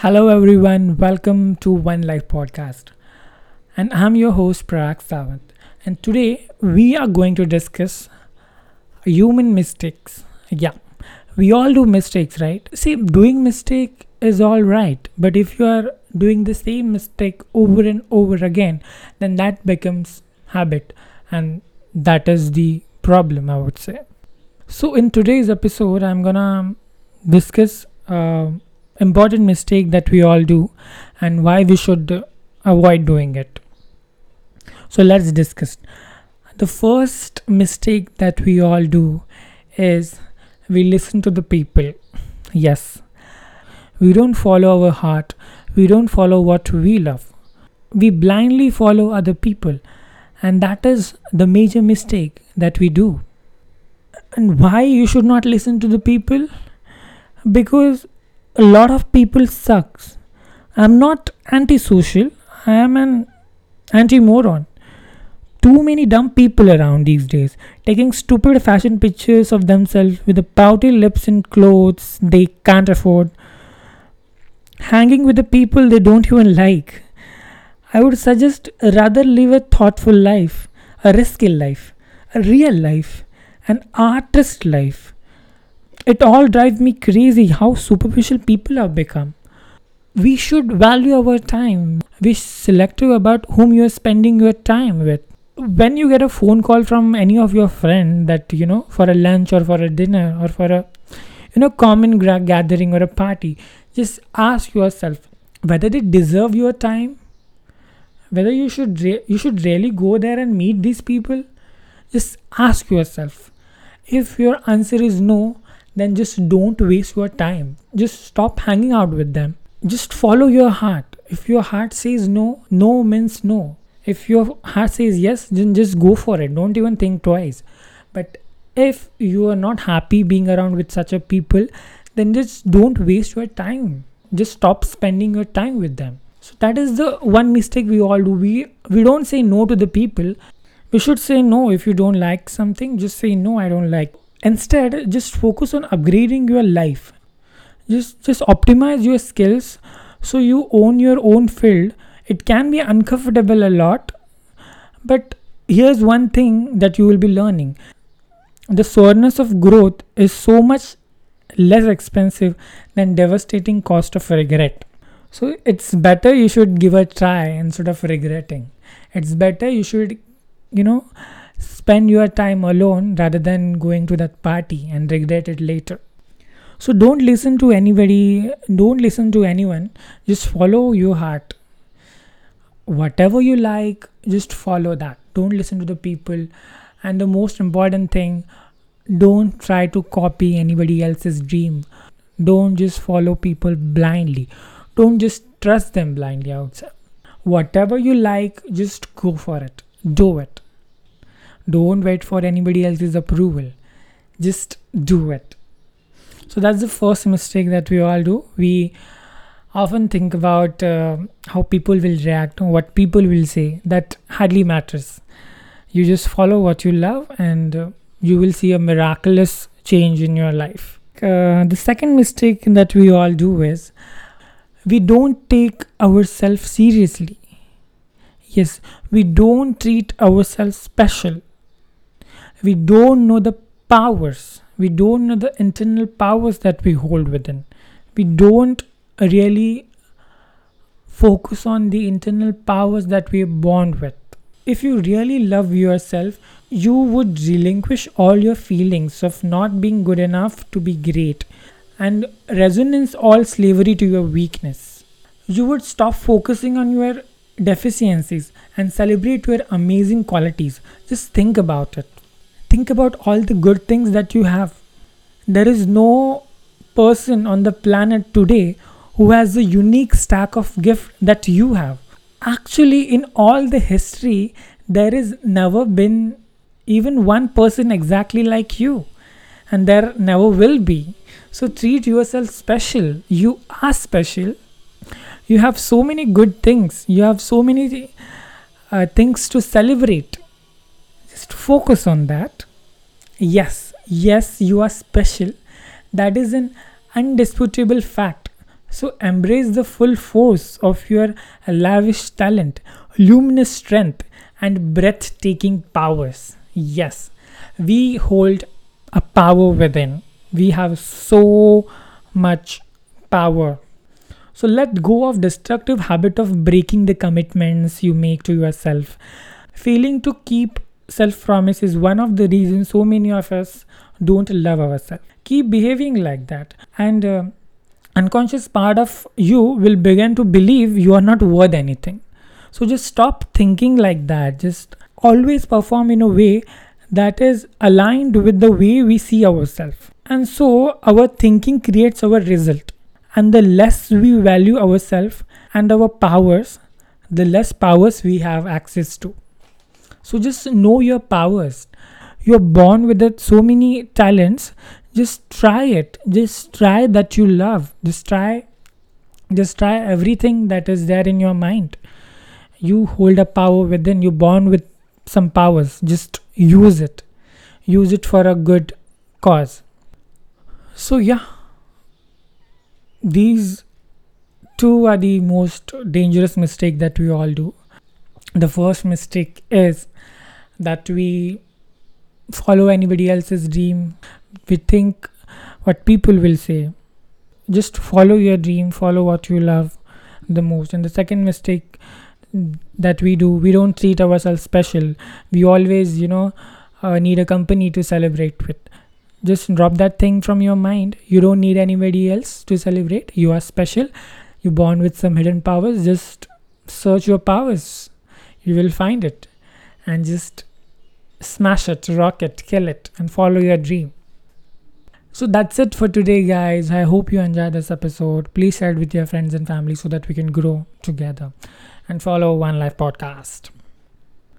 Hello, everyone. Welcome to One Life Podcast. And I'm your host, Parag Sawant. And today we are going to discuss human mistakes. Yeah, we all do mistakes, right? See, doing mistake is all right, but if you are doing the same mistake over and over again, then that becomes habit, and that is the problem, I would say. So, in today's episode, I'm gonna discuss. Uh, important mistake that we all do and why we should avoid doing it. So let's discuss. The first mistake that we all do is we listen to the people. Yes. We don't follow our heart. We don't follow what we love. We blindly follow other people. And that is the major mistake that we do. And why you should not listen to the people? Because a lot of people sucks. I'm not antisocial. I am an anti-moron. Too many dumb people around these days taking stupid fashion pictures of themselves with the pouty lips and clothes they can't afford hanging with the people they don't even like. I would suggest rather live a thoughtful life a risky life a real life an artist life it all drives me crazy how superficial people have become. We should value our time. Be selective about whom you are spending your time with. When you get a phone call from any of your friend that you know for a lunch or for a dinner or for a you know common gra- gathering or a party, just ask yourself whether they deserve your time. Whether you should re- you should really go there and meet these people. Just ask yourself. If your answer is no, then just don't waste your time. Just stop hanging out with them. Just follow your heart. If your heart says no, no means no. If your heart says yes, then just go for it. Don't even think twice. But if you are not happy being around with such a people, then just don't waste your time. Just stop spending your time with them. So that is the one mistake we all do. We we don't say no to the people. We should say no if you don't like something. Just say no. I don't like instead just focus on upgrading your life. Just just optimize your skills so you own your own field. It can be uncomfortable a lot but here's one thing that you will be learning. The soreness of growth is so much less expensive than devastating cost of regret. So it's better you should give a try instead of regretting. It's better you should you know spend your time alone rather than going to that party and regret it later. So don't listen to anybody don't listen to anyone. Just follow your heart. Whatever you like just follow that. Don't listen to the people. And the most important thing don't try to copy anybody else's dream. Don't just follow people blindly. Don't just trust them blindly outside whatever you like just go for it. Do it don't wait for anybody else's approval. Just do it. So that's the first mistake that we all do. We often think about uh, how people will react or what people will say. That hardly matters. You just follow what you love and uh, you will see a miraculous change in your life. Uh, the second mistake that we all do is we don't take ourselves seriously. Yes, we don't treat ourselves special we don't know the powers. We don't know the internal powers that we hold within. We don't really focus on the internal powers that we are born with. If you really love yourself you would relinquish all your feelings of not being good enough to be great and resonance all slavery to your weakness. You would stop focusing on your deficiencies and celebrate your amazing qualities. Just think about it think about all the good things that you have. There is no person on the planet today who has a unique stack of gift that you have. Actually, in all the history, there is never been even one person exactly like you, and there never will be. So treat yourself special. You are special. You have so many good things. You have so many uh, things to celebrate focus on that yes yes you are special that is an undisputable fact So embrace the full force of your lavish talent, luminous strength, and breathtaking powers. Yes, we hold a power within. We have so much power. So let go of destructive habit of breaking the commitments you make to yourself. Failing to keep self promise is one of the reasons so many of us don't love ourselves. Keep behaving like that and uh, unconscious part of you will begin to believe you are not worth anything. So just stop thinking like that. Just always perform in a way that is aligned with the way we see ourselves. And so our thinking creates our result. And the less we value ourselves and our powers, the less powers we have access to. So just know your powers. You're born with it, so many talents. Just try it. Just try that you love. Just try. Just try everything that is there in your mind. You hold a power within. You're born with some powers. Just use it. Use it for a good cause. So yeah, these two are the most dangerous mistake that we all do. The first mistake is that we follow anybody else's dream. We think what people will say. Just follow your dream, follow what you love the most. And the second mistake that we do, we don't treat ourselves special. We always, you know, uh, need a company to celebrate with. Just drop that thing from your mind. You don't need anybody else to celebrate. You are special. You're born with some hidden powers. Just search your powers. You will find it. And just smash it, rock it, kill it, and follow your dream. So that's it for today, guys. I hope you enjoyed this episode. Please share it with your friends and family so that we can grow together and follow One Life Podcast.